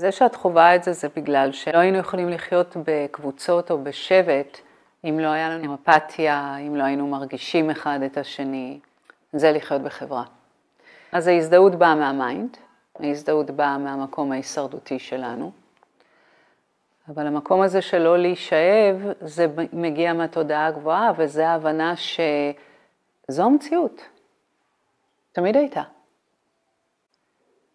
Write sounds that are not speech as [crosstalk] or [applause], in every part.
זה שאת חווה את זה, זה בגלל שלא היינו יכולים לחיות בקבוצות או בשבט אם לא היה לנו אמפתיה, אם לא היינו מרגישים אחד את השני. זה לחיות בחברה. אז ההזדהות באה מהמיינד, ההזדהות באה מהמקום ההישרדותי שלנו, אבל המקום הזה של לא להישאב, זה מגיע מהתודעה הגבוהה, וזה ההבנה שזו המציאות. תמיד הייתה.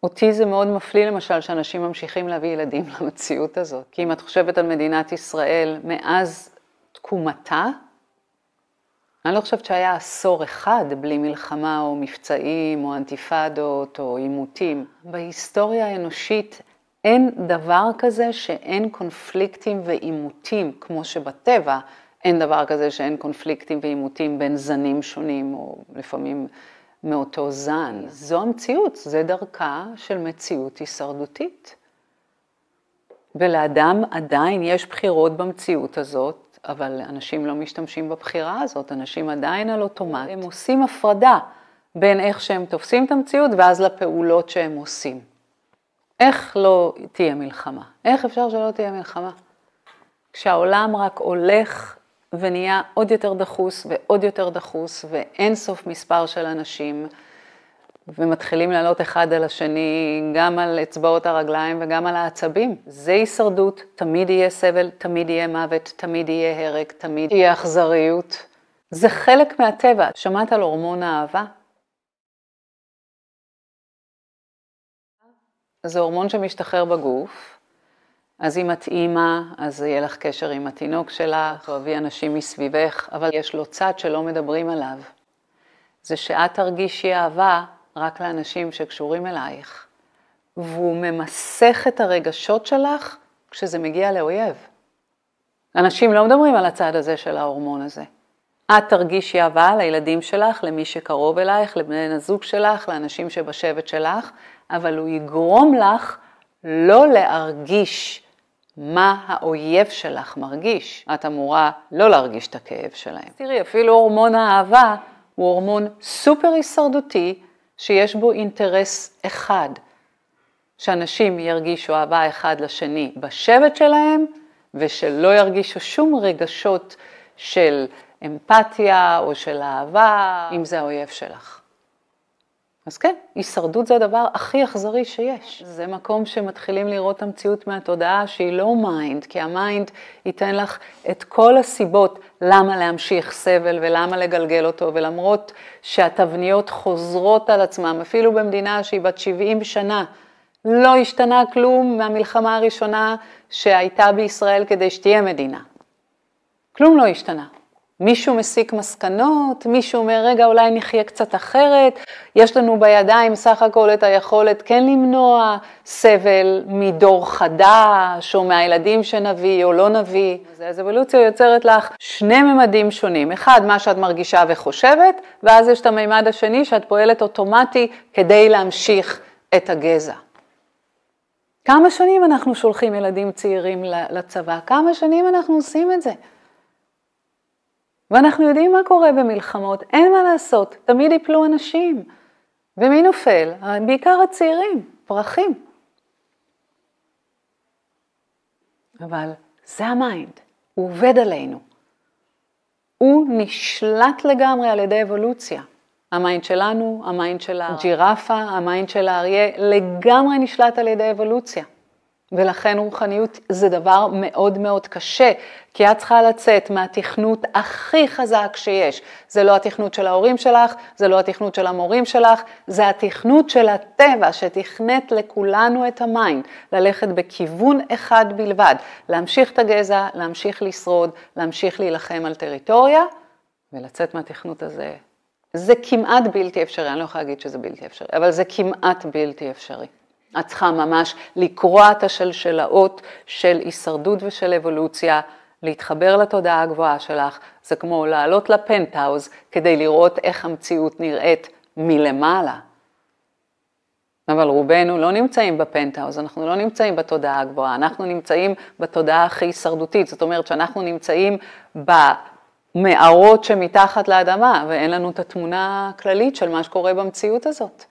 אותי זה מאוד מפליא למשל שאנשים ממשיכים להביא ילדים [laughs] למציאות הזאת. כי אם את חושבת על מדינת ישראל מאז תקומתה, אני לא חושבת שהיה עשור אחד בלי מלחמה או מבצעים או אנתיפדות או עימותים. בהיסטוריה האנושית אין דבר כזה שאין קונפליקטים ועימותים, כמו שבטבע אין דבר כזה שאין קונפליקטים ועימותים בין זנים שונים, או לפעמים מאותו זן. זו המציאות, זה דרכה של מציאות הישרדותית. ולאדם עדיין יש בחירות במציאות הזאת, אבל אנשים לא משתמשים בבחירה הזאת, אנשים עדיין על אוטומט. הם עושים הפרדה בין איך שהם תופסים את המציאות ואז לפעולות שהם עושים. איך לא תהיה מלחמה? איך אפשר שלא תהיה מלחמה? כשהעולם רק הולך ונהיה עוד יותר דחוס ועוד יותר דחוס, ואין סוף מספר של אנשים, ומתחילים לעלות אחד על השני, גם על אצבעות הרגליים וגם על העצבים. זה הישרדות, תמיד יהיה סבל, תמיד יהיה מוות, תמיד יהיה הרג, תמיד יהיה אכזריות. זה חלק מהטבע. שמעת על הורמון האהבה? זה הורמון שמשתחרר בגוף, אז אם את אימא, אז יהיה לך קשר עם התינוק שלך, תאהבי אנשים מסביבך, אבל יש לו צד שלא מדברים עליו. זה שאת תרגישי אהבה רק לאנשים שקשורים אלייך, והוא ממסך את הרגשות שלך כשזה מגיע לאויב. אנשים לא מדברים על הצד הזה של ההורמון הזה. את תרגישי אהבה לילדים שלך, למי שקרוב אלייך, לבן הזוג שלך, לאנשים שבשבט שלך, אבל הוא יגרום לך לא להרגיש מה האויב שלך מרגיש. את אמורה לא להרגיש את הכאב שלהם. תראי, אפילו הורמון האהבה הוא הורמון סופר הישרדותי, שיש בו אינטרס אחד, שאנשים ירגישו אהבה אחד לשני בשבט שלהם, ושלא ירגישו שום רגשות של אמפתיה או של אהבה, אם זה האויב שלך. אז כן, הישרדות זה הדבר הכי אכזרי שיש. זה מקום שמתחילים לראות את המציאות מהתודעה שהיא לא mind, כי ה mind ייתן לך את כל הסיבות למה להמשיך סבל ולמה לגלגל אותו, ולמרות שהתבניות חוזרות על עצמם, אפילו במדינה שהיא בת 70 שנה, לא השתנה כלום מהמלחמה הראשונה שהייתה בישראל כדי שתהיה מדינה. כלום לא השתנה. מישהו מסיק מסקנות, מישהו אומר, רגע, אולי נחיה קצת אחרת, יש לנו בידיים סך הכל את היכולת כן למנוע סבל מדור חדש, או מהילדים שנביא או לא נביא. אז אבולוציה יוצרת לך שני ממדים שונים, אחד, מה שאת מרגישה וחושבת, ואז יש את המימד השני שאת פועלת אוטומטי כדי להמשיך את הגזע. כמה שנים אנחנו שולחים ילדים צעירים לצבא? כמה שנים אנחנו עושים את זה? ואנחנו יודעים מה קורה במלחמות, אין מה לעשות, תמיד יפלו אנשים. ומי נופל? בעיקר הצעירים, פרחים. אבל זה ה mind, הוא עובד עלינו. הוא נשלט לגמרי על ידי אבולוציה. ה mind שלנו, ה mind של הג'ירפה, ה mind של האריה, לגמרי נשלט על ידי אבולוציה. ולכן רוחניות זה דבר מאוד מאוד קשה, כי את צריכה לצאת מהתכנות הכי חזק שיש. זה לא התכנות של ההורים שלך, זה לא התכנות של המורים שלך, זה התכנות של הטבע שתכנת לכולנו את ה mind, ללכת בכיוון אחד בלבד, להמשיך את הגזע, להמשיך לשרוד, להמשיך להילחם על טריטוריה, ולצאת מהתכנות הזה. זה כמעט בלתי אפשרי, אני לא יכולה להגיד שזה בלתי אפשרי, אבל זה כמעט בלתי אפשרי. את צריכה ממש לקרוע את השלשלאות של הישרדות ושל אבולוציה, להתחבר לתודעה הגבוהה שלך, זה כמו לעלות לפנטהאוז כדי לראות איך המציאות נראית מלמעלה. אבל רובנו לא נמצאים בפנטהאוז, אנחנו לא נמצאים בתודעה הגבוהה, אנחנו נמצאים בתודעה הכי הישרדותית, זאת אומרת שאנחנו נמצאים במערות שמתחת לאדמה, ואין לנו את התמונה הכללית של מה שקורה במציאות הזאת.